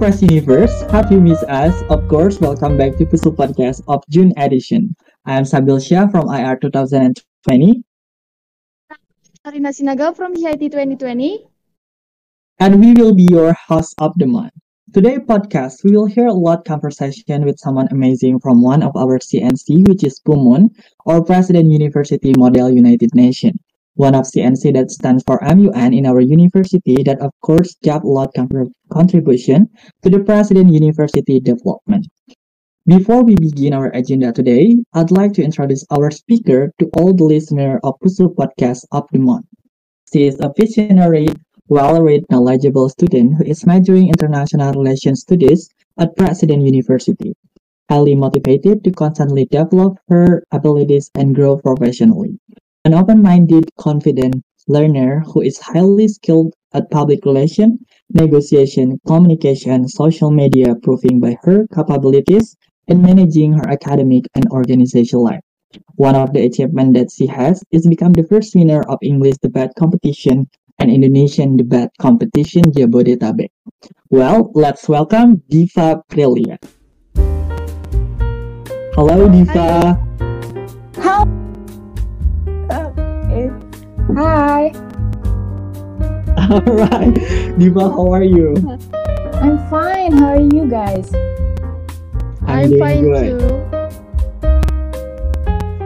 Press Universe, have you missed us? Of course, welcome back to Pusu Podcast of June edition. I am Sabil Shah from IR 2020. Karina Sinaga from HIT 2020. And we will be your host of the month. Today podcast, we will hear a lot conversation with someone amazing from one of our CNC, which is PUMUN, or President University Model United Nations one of CNC that stands for MUN in our university that of course gave a lot contribution to the President University development. Before we begin our agenda today, I'd like to introduce our speaker to all the listeners of Pusu Podcast of the month. She is a visionary, well-read, knowledgeable student who is majoring international relations studies at President University. Highly motivated to constantly develop her abilities and grow professionally. An open-minded, confident learner who is highly skilled at public relations, negotiation, communication, social media, proving by her capabilities in managing her academic and organizational life. One of the achievements that she has is become the first winner of English debate competition and Indonesian debate competition Jabodetabek. Well, let's welcome Diva Prilia. Hello, Diva. How Hi. All right. Diva, how are you? I'm fine. How are you guys? I'm, fine good. too.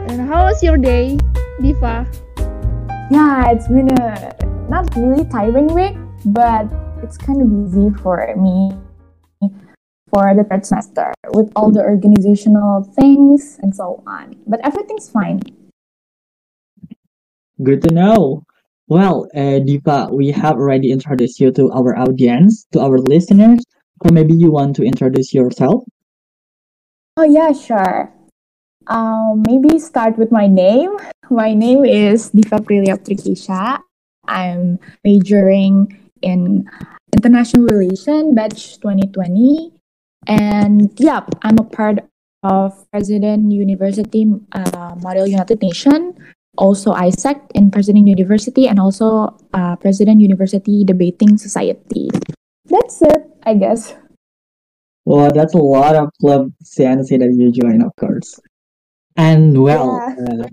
And how was your day, Diva? Yeah, it's been a not really tiring week, but it's kind of busy for me for the third semester with all the organizational things and so on. But everything's fine. Good to know. Well, uh, Diva, we have already introduced you to our audience, to our listeners. So maybe you want to introduce yourself? Oh, yeah, sure. Um, maybe start with my name. My name is Diva Prilia Trikisha. I'm majoring in International Relation, batch 2020. And yeah, I'm a part of President University uh, Model United Nations also AIESEC in President University and also uh, President University Debating Society. That's it, I guess. Well, that's a lot of club CNC that you join, of course. And well, yeah. uh,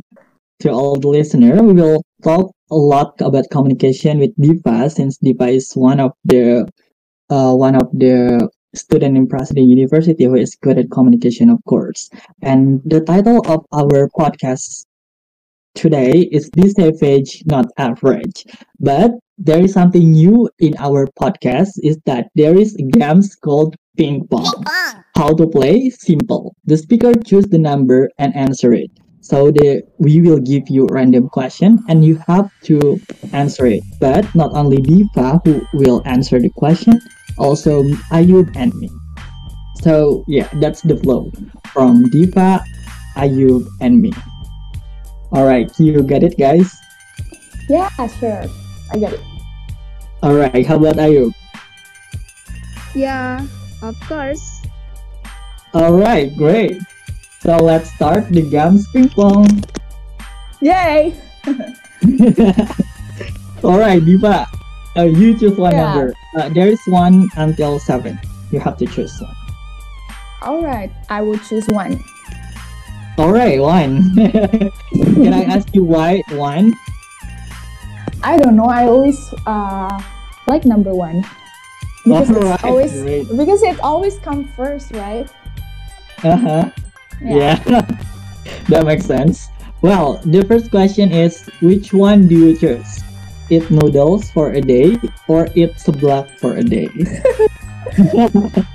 to all the listener, we will talk a lot about communication with Diva since Diva is one of the uh, one of the student in President University who is good at communication, of course. And the title of our podcast today is this savage, not average. But there is something new in our podcast is that there is a game called ping pong. ping pong. How to play? Simple. The speaker choose the number and answer it. So the we will give you random question and you have to answer it. But not only Diva who will answer the question, also Ayub and me. So yeah, that's the flow from Diva, Ayub, and me. All right, you get it, guys? Yeah, sure. I get it. All right, how about you? Yeah, of course. All right, great. So let's start the games ping pong. Yay! All right, Diva. Uh, you choose one yeah. number. Uh, there is one until seven. You have to choose one. All right, I will choose one. All right, one. Can I ask you why one? I don't know. I always uh, like number one because right, it's always great. because it always comes first, right? Uh huh. Yeah, yeah. that makes sense. Well, the first question is which one do you choose? Eat noodles for a day or eat seblak for a day?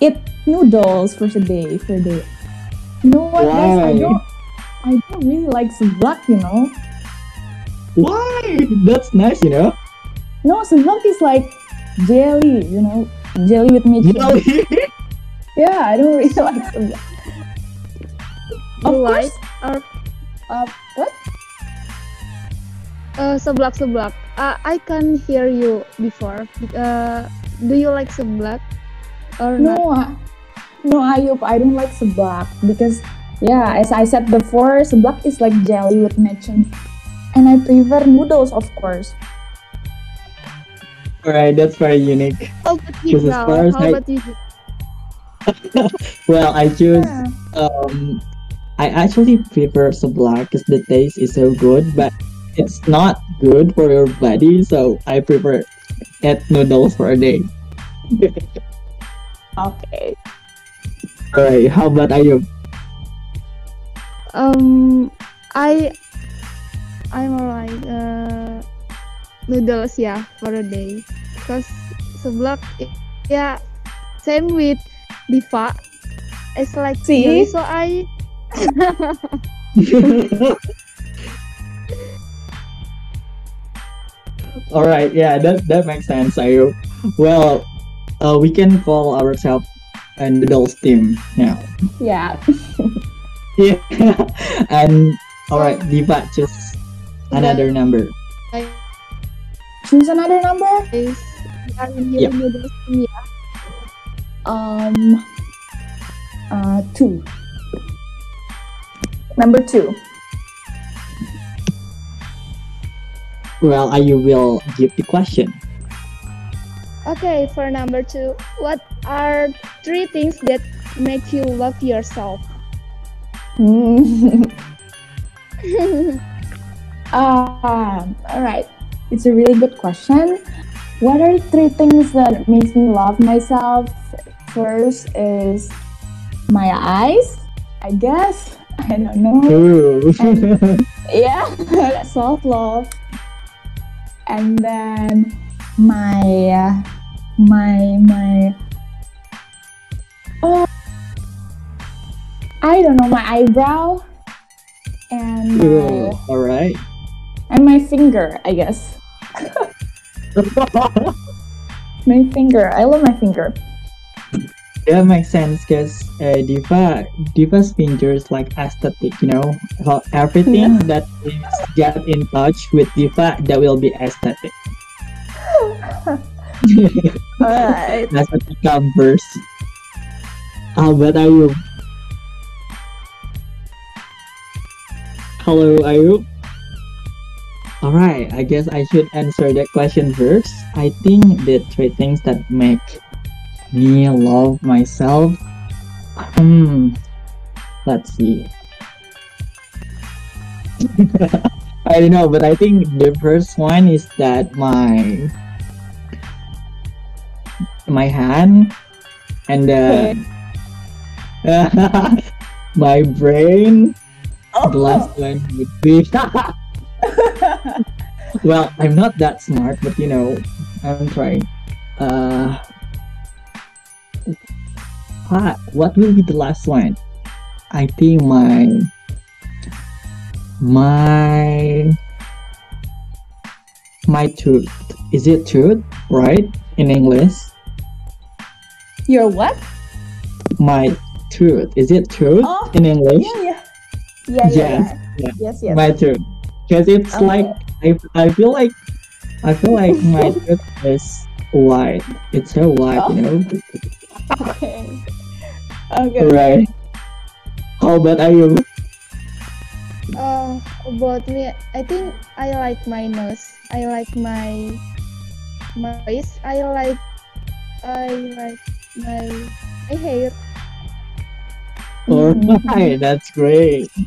eat noodles for a day for a day. You know what, Why? guys? I don't, I don't really like seblak, you know. Why? That's nice, you know. No, seblak is like jelly, you know, jelly with meat. Jelly. yeah, I don't really like seblak. Of course. Or, uh, what? Uh, seblak seblak. Uh, I can hear you before. Uh, do you like seblak or no, not? No, no, Ayub, I don't like seblak because, yeah, as I said before, seblak is like jelly with nachos. And I prefer noodles, of course. All right, that's very unique. How about you, Because as far as How I- about you? Well, I choose Yeah. um I actually prefer seblak because the taste is so good, but it's not good for your body, so I prefer eat noodles for a day. Okay. Alright, how about you? Um, I I'm alright. Uh, noodles yeah for a day. Cause seblak yeah same with Diva. It's like See? noodles, so I Alright, yeah, that that makes sense, Ayu. Well, uh, we can call ourselves a noodles team now. Yeah. Yeah. and alright, Diva, just another number. I Choose another number. is Yep. yeah. Um. Uh, two. Number two. Well, Ayu will give the question. Okay, for number two, what are three things that make you love yourself? Ah, all right. It's a really good question. What are three things that makes me love myself? First is my eyes, I guess. I don't know. Ooh. Yeah, self love. And then my uh, my my oh I don't know my eyebrow and Ooh, my, alright. and my finger I guess my finger I love my finger that makes sense because uh, Diva Diva's fingers like aesthetic, you know. So everything that is get in touch with Diva that will be aesthetic. Alright That's what become first. How about Ayu? Hello, Ayu. Alright, I guess I should answer that question first. I think the three things that make me love myself. Hmm. Let's see. I don't know, but I think the first one is that my my hand and uh, my brain. The last one would be well, I'm not that smart, but you know, I'm trying. Uh, what what will be the last one? I think my my my tooth. Is it tooth, right? In English, Your what? my tooth. Is it tooth Oh, in English? Yeah, yeah. Yeah, yeah, Yes, yeah. yeah. Yes, yes. My tooth. Because it's Okay. like I, I feel like I feel like my tooth is white. It's so white, Oh. you know. Okay. Okay. Right. How about you? Uh, about me, I think I like my nose. I like my my face. I like I like my my hair. Alright, that's great.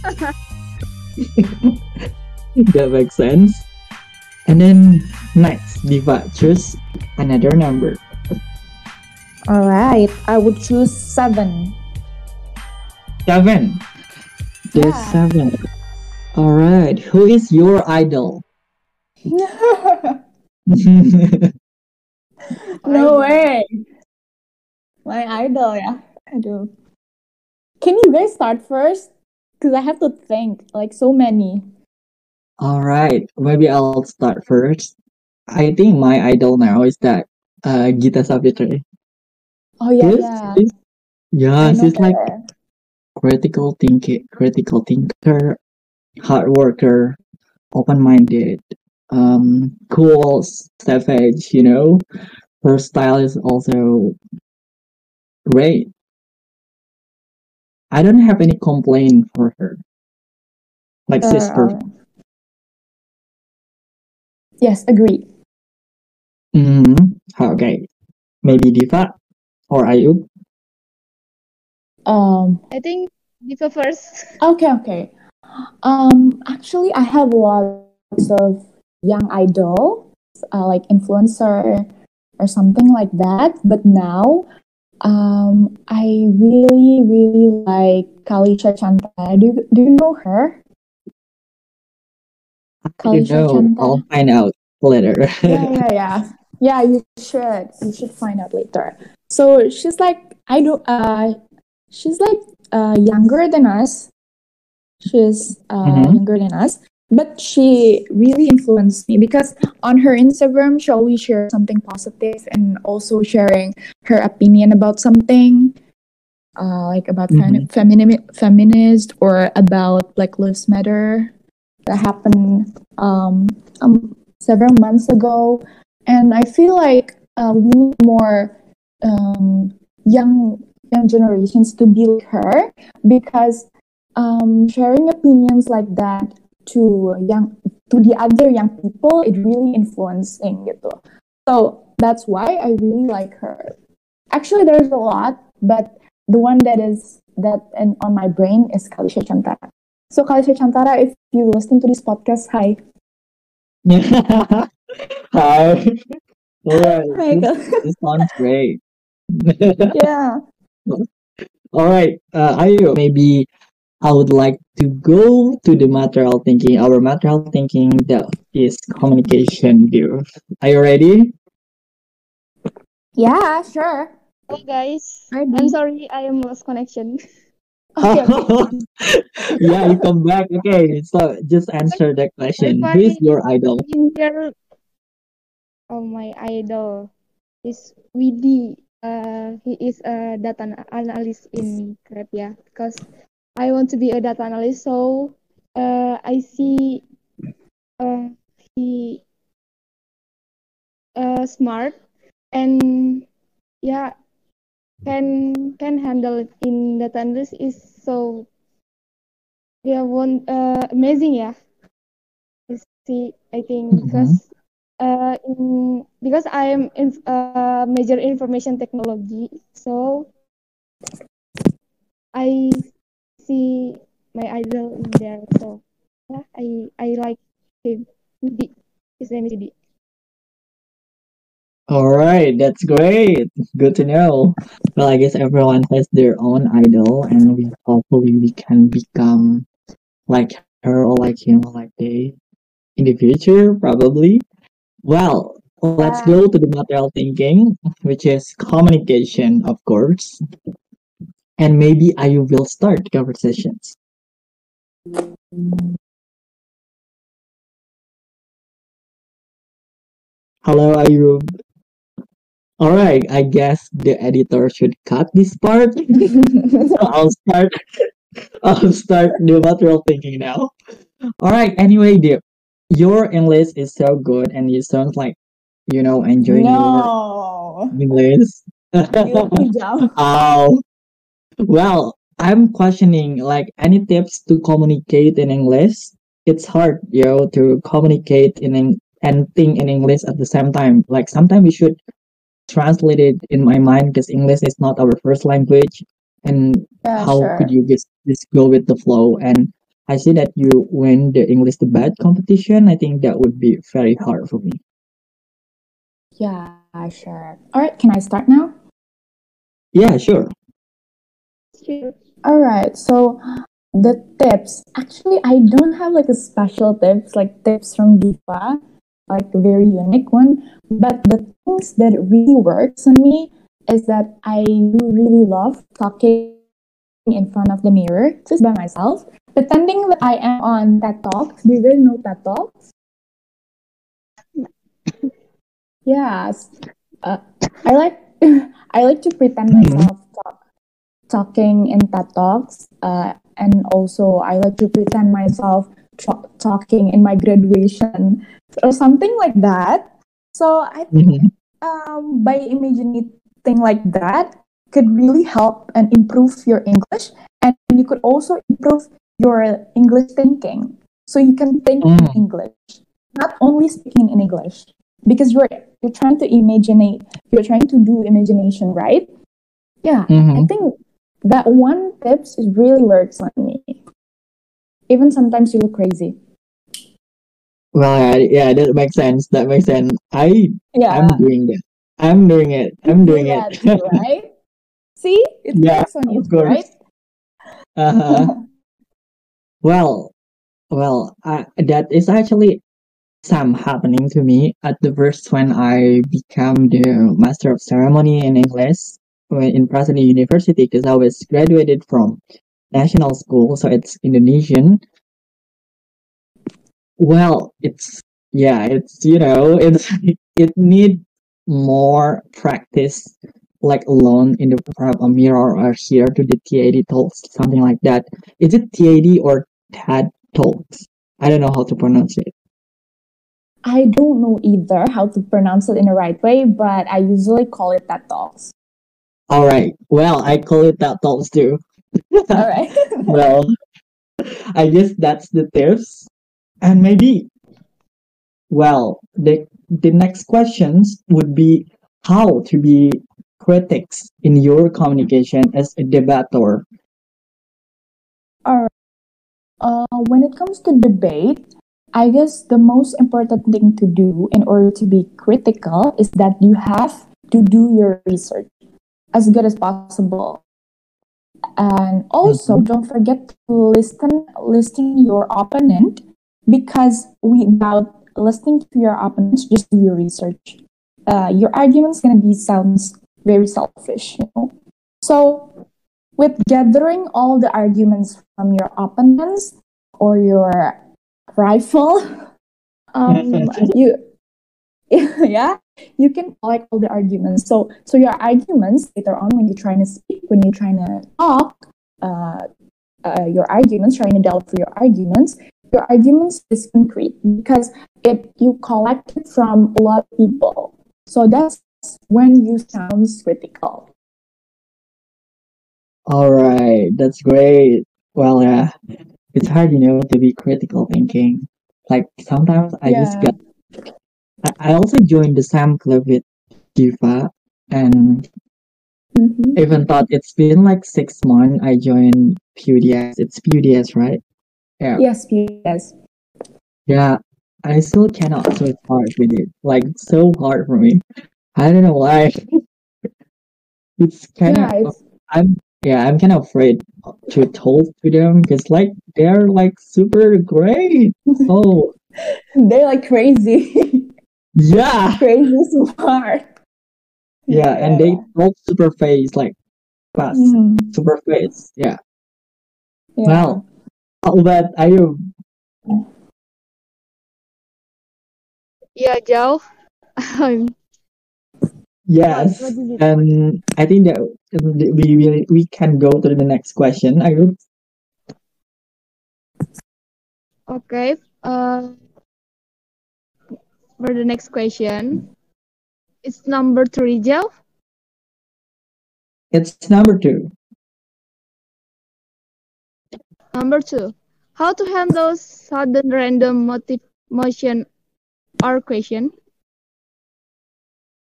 that makes sense. And then next, Diva, choose another number. All right. I would choose seven. Seven. There's Yeah. seven. Alright, who is your idol? no way. My idol, yeah. I do. Can you guys start first? Because I have to think. Like so many. Alright, maybe I'll start first. I think my idol now is that uh Gita Savitri. Oh yeah, Yes, yeah. I she's like critical thinker, critical thinker, hard worker, open-minded, um, cool, savage. You know, her style is also great. I don't have any complaint for her. Like Uh, sister. Yes, agree. Mm hmm Okay. Maybe Diva or Ayub? Um, I think Diva first. okay, okay. Um, actually, I have lots of young idols, uh, like influencer or something like that. But now, um, I really, really like Kalisha Chanta. Do you, do you know her? I Kalisha know. Chanta. I'll find out later. yeah, yeah, yeah. Yeah, you should. You should find out later. So she's like, I don't. Uh, she's like uh younger than us. She's uh Mhm. younger than us, but she really influenced me because on her Instagram she always shares something positive and also sharing her opinion about something. Uh, like about femini- feminist or about Black Lives Matter that happened um, um several months ago and I feel like uh, we need more um, young young generations to be like her because um, sharing opinions like that to young to the other young people it really influencing gitu. So that's why I really like her. Actually, there's a lot, but the one that is that and on my brain is Kalisha Chantara. So Kalisha Chantara, if you listen to this podcast, hi. Hi. All right. Hi, This, this sounds great. yeah. All right. Uh, Ayu, maybe I would like to go to the material thinking. Our material thinking that is communication view. Are you ready? Yeah, sure. Hello guys. Ready. I'm sorry I am lost connection. Okay, okay. yeah, you come back. Okay, so just answer that question. Who is your idol? Oh my idol is Widi. Uh, he is a data ana- analyst in Grab, yeah. Because I want to be a data analyst, so uh, I see uh, he uh, smart and yeah can can handle it in data analyst is so yeah one uh, amazing yeah I see I think Mhm. because uh in because I am in uh major information technology so I see my idol in there so yeah I I like him his name is Widi. All right, that's great. Good to know. Well, I guess everyone has their own idol, and we hopefully we can become like her or like him or like they in the future, probably. Well, let's go to the material thinking, which is communication, of course. And maybe I will start conversations. Hello, Ayub. All right, I guess the editor should cut this part. So I'll start. I'll start the material thinking now. All right. Anyway, dear, your English is so good, and you sound like you know enjoying no. your English. Oh, well, I'm questioning like any tips to communicate in English. It's hard, you know, to communicate in Eng- and think in English at the same time. Like sometimes we should translate it in my mind because English is not our first language, and Yeah, how sure. could you just just go with the flow? And I see that you win the English debate competition. I think that would be very hard for me. Yeah, sure. All right, can I start now? Yeah, sure. All right. So the tips. Actually, I don't have like a special tips like tips from Diva, like a very unique one. But the things that really works on me is that I really love talking in front of the mirror just by myself, pretending that I am on TED Talks. Do you guys know TED Talks? Yes. Uh, I like I like to pretend myself talking in TED Talks, uh, and also I like to pretend myself talking in my graduation or something like that. So I think Mhm. um, by imagining like that could really help and improve your English, and you could also improve your English thinking. So you can think in Mm. English, not only speaking in English. because you're you're trying to imagine you're trying to do imagination right yeah i Mhm. think that one tips it really works on me even sometimes you look crazy Well, yeah, that makes sense. That makes sense. I yeah I'm doing that. I'm doing it. I'm doing Yeah, it. too, right see it Yeah, works on you right uh-huh. Well, well, uh, that is actually some happening to me at the first when I became the Master of Ceremony in English in President University because I was graduated from national school, so it's Indonesian. Well, it's yeah, it's you know, it's it need more practice like alone in the a mirror or here to the TAD talks, something like that. Is it TAD or TAD talks? I don't know how to pronounce it. i don't know either how to pronounce it in the right way but i usually call it that talks All right. Well, I call it that talks too. all right well, I guess that's the tips. And maybe, well, the the next questions would be how to be critics in your communication as a debater. All right. Uh, when it comes to debate, I guess the most important thing to do in order to be critical is that you have to do your research as good as possible. And also, don't forget to listen listen your opponent because without listening to your opponents, just do your research. Uh, your argument's gonna be sounds very selfish, you know. So with gathering all the arguments from your opponents or your rifle um, you yeah, you can collect all the arguments. So so your arguments later on when you're trying to speak, when you're trying to talk, uh, uh, your arguments, trying to delve for your arguments, your arguments is concrete because it you collect it from a lot of people. So that's when you sound critical. All right, that's great. Well, yeah, it's hard, you know, to be critical thinking. Like sometimes I just get. I, also joined the SAM club with Diva, and Mhm. even thought it's been like six months. I joined PUDS. It's PUDS, right? Yeah, Yes, yes. yeah. I still cannot so hard with it. Like so hard for me. I don't know why. it's kind Yeah, of. it's I'm yeah, I'm kind of afraid to talk to them because like they're like super great. So they're like crazy, yeah, crazy smart. yeah, and they talk super fast, like fast, Mhm. super fast. Yeah. Yeah. Well, how about are you? Yeah, Joe. Um, Yes, what did you- and I think that we we we can go to the next question. Are you? okay. Uh, for the next question, it's number three, Joe. It's number two. Number two, how to handle sudden random motive motion or question.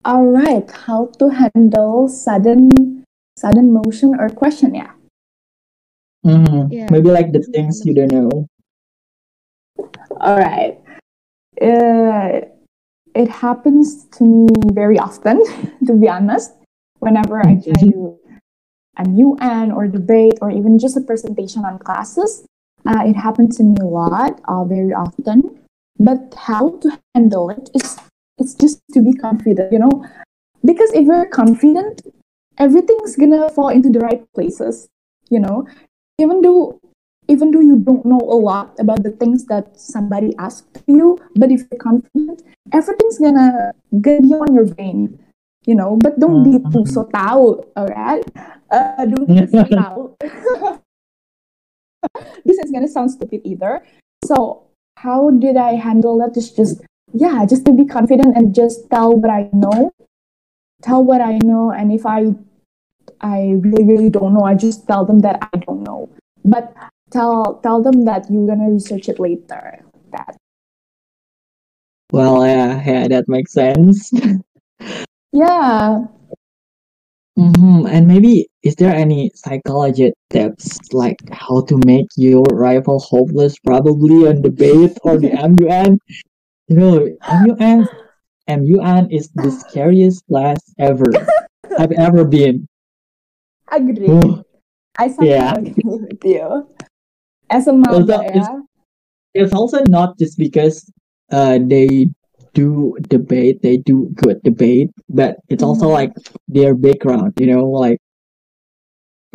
All right. How to handle sudden sudden motion or question? Yeah. Mhm. Yeah. Maybe like the things you don't know. All right. Uh, it happens to me very often, to be honest. Whenever I try Mhm. to a UN or debate or even just a presentation on classes, uh, it happens to me a lot, uh, very often. But how to handle it is it's just to be confident, you know, because if you're confident, everything's gonna fall into the right places, you know. Even though even though you don't know a lot about the things that somebody asked you, but if you're confident, everything's gonna get you on your vein, you know. But don't be too so tao, alright? Uh, don't be so tao. this is gonna sound stupid either. So how did I handle that? Is just yeah, just to be confident and just tell what I know, tell what I know, and if I I really really don't know, I just tell them that I don't know. But tell tell them that you're gonna research it later. That Well, yeah, yeah, that makes sense. Yeah. hmm And maybe is there any psychology tips like how to make your rival hopeless, probably on debate or the MUN? You know, MUN MUN is the scariest class ever I've ever been. Agree. I somehow yeah. agree with you. As a mother, Also, it's yeah. it's also not just because uh they do debate, they do good debate, but it's also Mhm. like their background, you know, like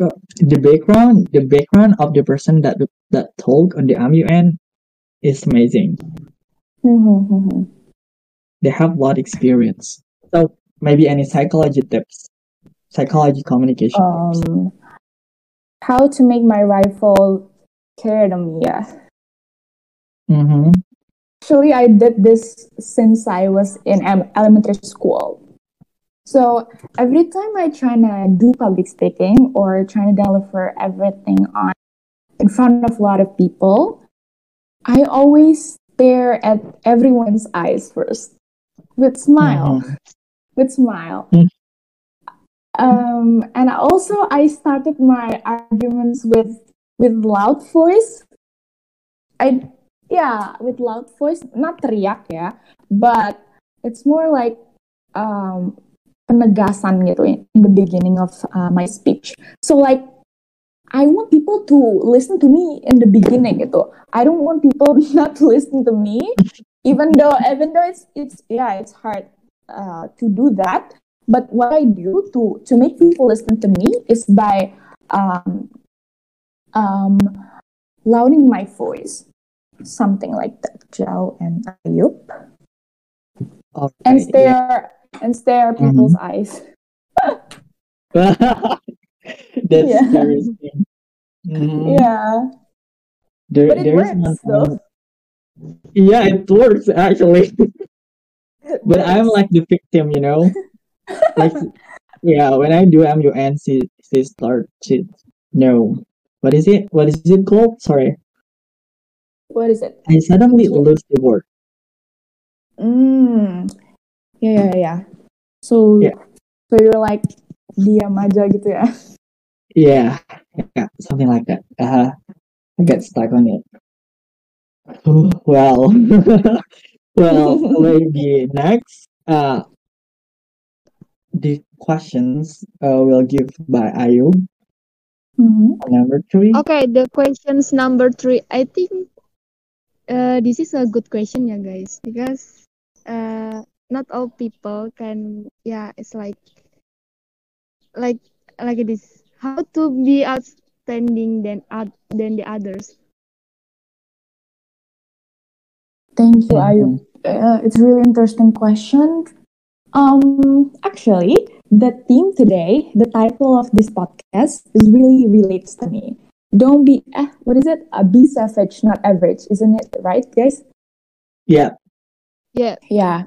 uh, the background, the background of the person that that talk on the MUN is amazing. Mhm, mhm. They have a lot of experience. So maybe any psychology tips, psychology communication tips. Um, how to make my rival care than me? Yeah. Mm-hmm. Actually, I did this since I was in elementary school. So every time I try to do public speaking or trying to deliver everything on in front of a lot of people, I always stare at everyone's eyes first with smile, Mm-hmm. with smile. Mm. Um, and also I started my arguments with with loud voice. I yeah, with loud voice, not teriak ya, but it's more like um, penegasan gitu in, in the beginning of uh, my speech. So like I want people to listen to me in the beginning gitu. I don't want people not to listen to me, even though even though it's it's yeah it's hard uh, to do that. But what I do to to make people listen to me is by um, um, louding my voice, something like that. Joe and Ayub, All and right, yeah. stare and stare people's eyes. That's Yeah. interesting. Mhm. Yeah, There, but it there is one works though. Yeah, it works actually. It But I'm like the victim, you know. Like, yeah, when I do she start to no. What is it? What is it called? Sorry, What is it? I suddenly lose the word. Mm. Yeah, yeah, yeah. So, Yeah. so you're like diam aja gitu ya? Yeah, yeah, something like that. Uh, I get stuck on it. Well, well, maybe next. Uh, the questions uh will give by Ayu Mhm. number three. Okay, the questions number three. I think uh, this is a good question, yeah, guys, because uh, not all people can. Yeah, it's like like like this. How to be outstanding than oth- than the others? Thank you, Ayub. Mhm. Uh, it's a really interesting question. Um, actually, the theme today, the title of this podcast, is really relates to me. Don't be, eh, what is it? Uh, be savage, not average, isn't it right, guys? Yeah. Yeah, Yeah.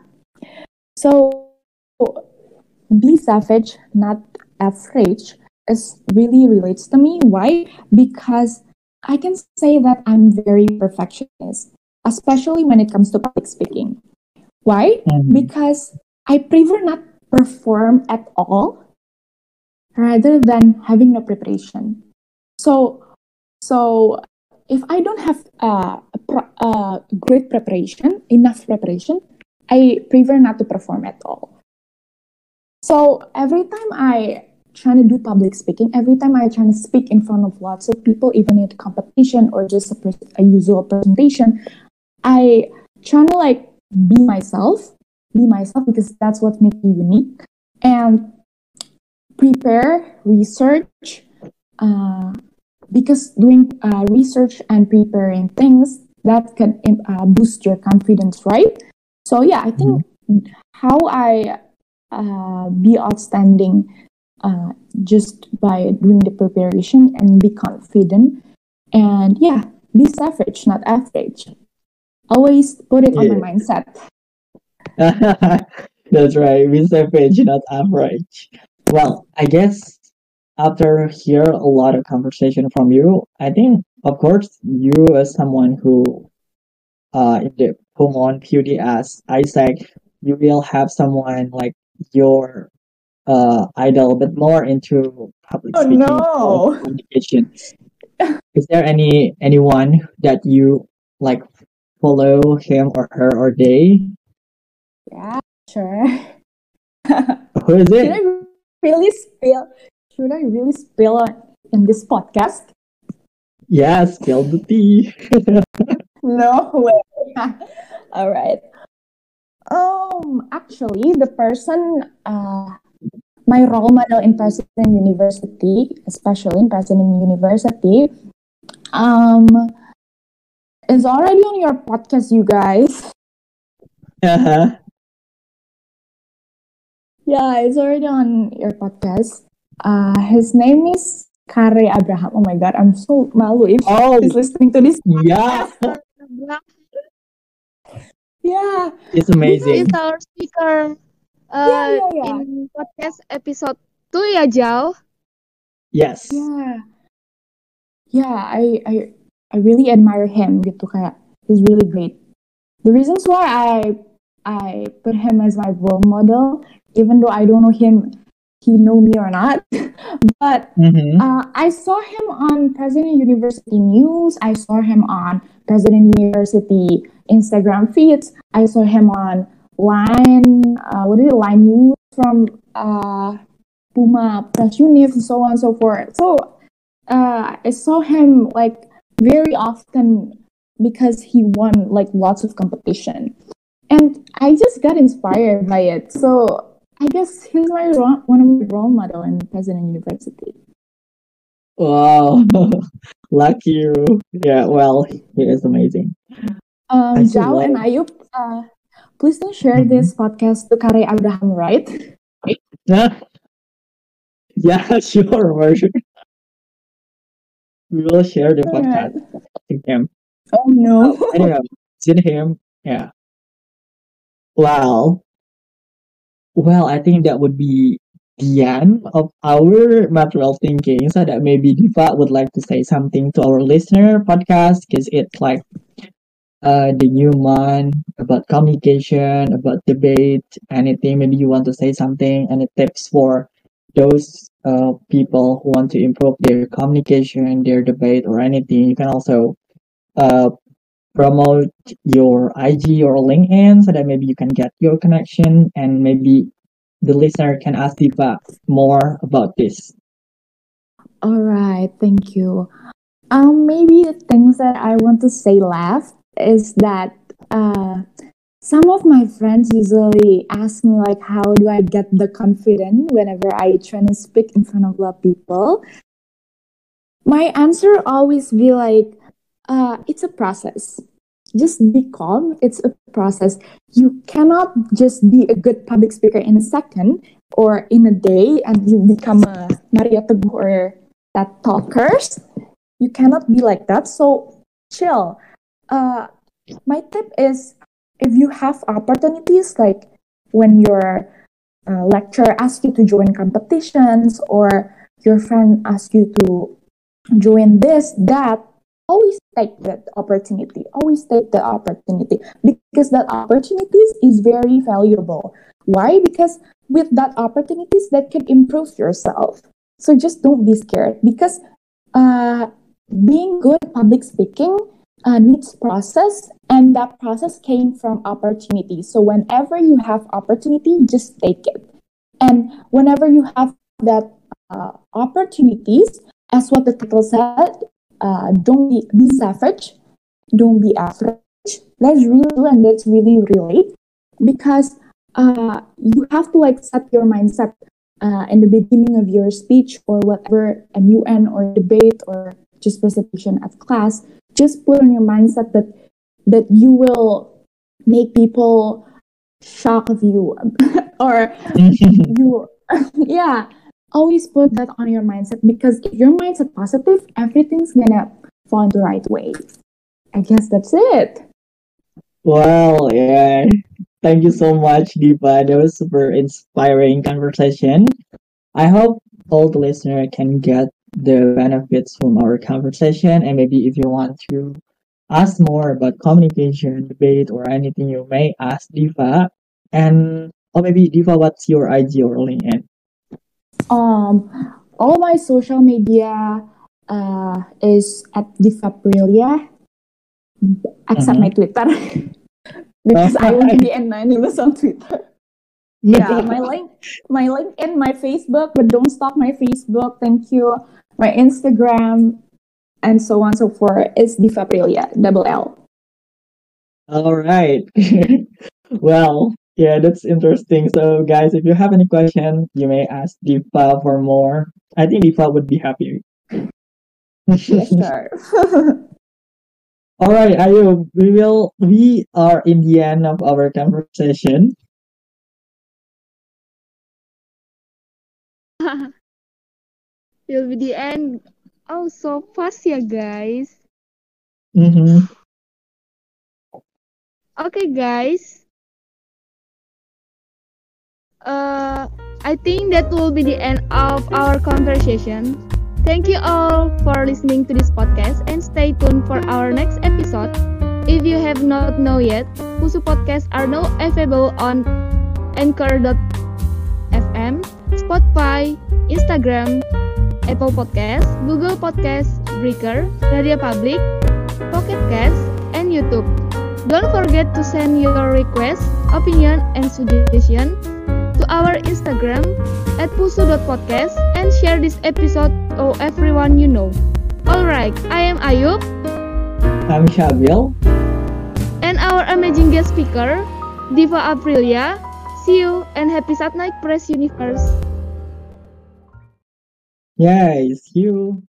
So, be savage, not average, is really relates to me. Why? Because I can say that I'm very perfectionist, especially when it comes to public speaking. Why? Mhm. Because I prefer not perform at all rather than having no preparation. So, so if I don't have a uh, great preparation, enough preparation, I prefer not to perform at all. So every time I try to do public speaking, every time I try to speak in front of lots of people, even in competition or just a, a usual presentation, I try to like be myself, be myself because that's what makes me unique, and prepare, research. Uh, because doing uh, research and preparing things that can uh, boost your confidence, right? So yeah, I think how I uh, be outstanding uh, just by doing the preparation and be confident and yeah, be savage, not average. Always put it on my mindset. That's right. Be savage, not average. Well, I guess after hear a lot of conversation from you, I think of course you as someone who uh in the PUMUN PUDS AIESEC, you will have someone like your uh idol, but more into public Oh speaking no. communication. Is there any anyone that you like follow him or her or they? Yeah, sure. Who is Should it? I really spill? Should I really spill in this podcast? Yeah, spill the tea. No way. All right. Um, actually, the person, uh, my role model in President University, especially in President University, um, is already on your podcast, you guys. uh-huh. Yeah, it's already on your podcast. Uh, his name is Kare Abraham. Oh my god, I'm so malu if Oh, he's listening to this. yeah. Yeah, It's He's amazing. our speaker yeah, uh, yeah, yeah. in podcast episode 2 ya, Jao. Yes. Yeah. Yeah, I I I really admire him gitu kayak he's really great. The reasons why I I put him as my role model, even though I don't know him, he know me or not, but Mm-hmm. uh, I saw him on President University News. I saw him on President University Instagram feeds. I saw him on Line, uh, what is it, Line News from uh, Puma Press Unif, and so on and so forth. So uh, I saw him like very often because he won like lots of competition, and I just got inspired by it. So I guess he's my ro- one of my role model in President University. Wow. Lucky you. Yeah, well, he is amazing. Um, Zhao and. Ayub, uh, please don't share Mhm. this podcast to Kare Abraham, right? Yeah, yeah, sure. We will share the podcast with him. Oh no. Anyway, send him. Yeah. Well, well, I think that would be the end of our material thinking. So that maybe Diva would like to say something to our listener podcast because it's like uh the new month about communication, about debate, anything. Maybe you want to say something, any tips for those uh people who want to improve their communication, their debate, or anything. You can also uh promote your IG or LinkedIn so that maybe you can get your connection and maybe the listener can ask Diva more about this. All right, thank you. Um, maybe the things that I want to say left is that uh, some of my friends usually ask me like, how do I get the confidence whenever I try to speak in front of a lot of people? My answer always be like, uh, it's a process. Just be calm. It's a process. You cannot just be a good public speaker in a second or in a day and you become a Mario Teguh or that talkers. You cannot be like that. So chill. Uh, my tip is if you have opportunities like when your uh, lecturer asks you to join competitions or your friend asks you to join this that always take that opportunity always take the opportunity because that opportunities is very valuable. Why? Because with that opportunities that can improve yourself. So just don't be scared because uh, being good at public speaking uh, needs process and that process came from opportunity. So whenever you have opportunity just take it. And whenever you have that uh, opportunities as what the title said uh, don't be, be savage. Don't be average that's really true and that's really relate because uh, you have to like set your mindset uh, in the beginning of your speech or whatever MUN or debate or just presentation at class. Just put on your mindset that that you will make people shock of you. Or you yeah always put that on your mindset because if your mindset positive everything's gonna into the right way i guess that's it well, yeah. Thank you so much, Diva. That was super inspiring conversation. I hope all the listener can get the benefits from our conversation and maybe if you want to ask more about communication, debate, or anything, you may ask Diva. And or maybe Diva, what's your IG or LinkedIn? Um, all my social media uh, is at Divaprilia, except my Twitter, because I want to be anonymous on Twitter. Yeah, my link, my link in my Facebook, but don't stop my Facebook. Thank you. My Instagram, and so on and so forth is Divaprilia, double L. All right. well, yeah, that's interesting. So, guys, if you have any question, you may ask Diva for more. I think Diva would be happy. Yes, sure. All right, Ayu, we will we are in the end of our conversation. It'll be the end. Oh, so fast ya guys. Mm-hmm. Okay, guys. Uh, I think that will be the end of our conversation. Thank you all for listening to this podcast and stay tuned for our next episode. If you have not know yet, Pusu Podcasts are now available on Anchor.fm, Spotify, Instagram, Apple Podcasts, Google Podcasts, Breaker, Radio Public, Pocket Casts, and YouTube. Don't forget to send your requests, opinion, and suggestion our Instagram at pusu.podcast and share this episode to everyone you know. Alright, I am Ayub I'm Shabil. and our amazing guest speaker, Diva Aprilia. See you and happy Saturday Press Universe. Yes, you.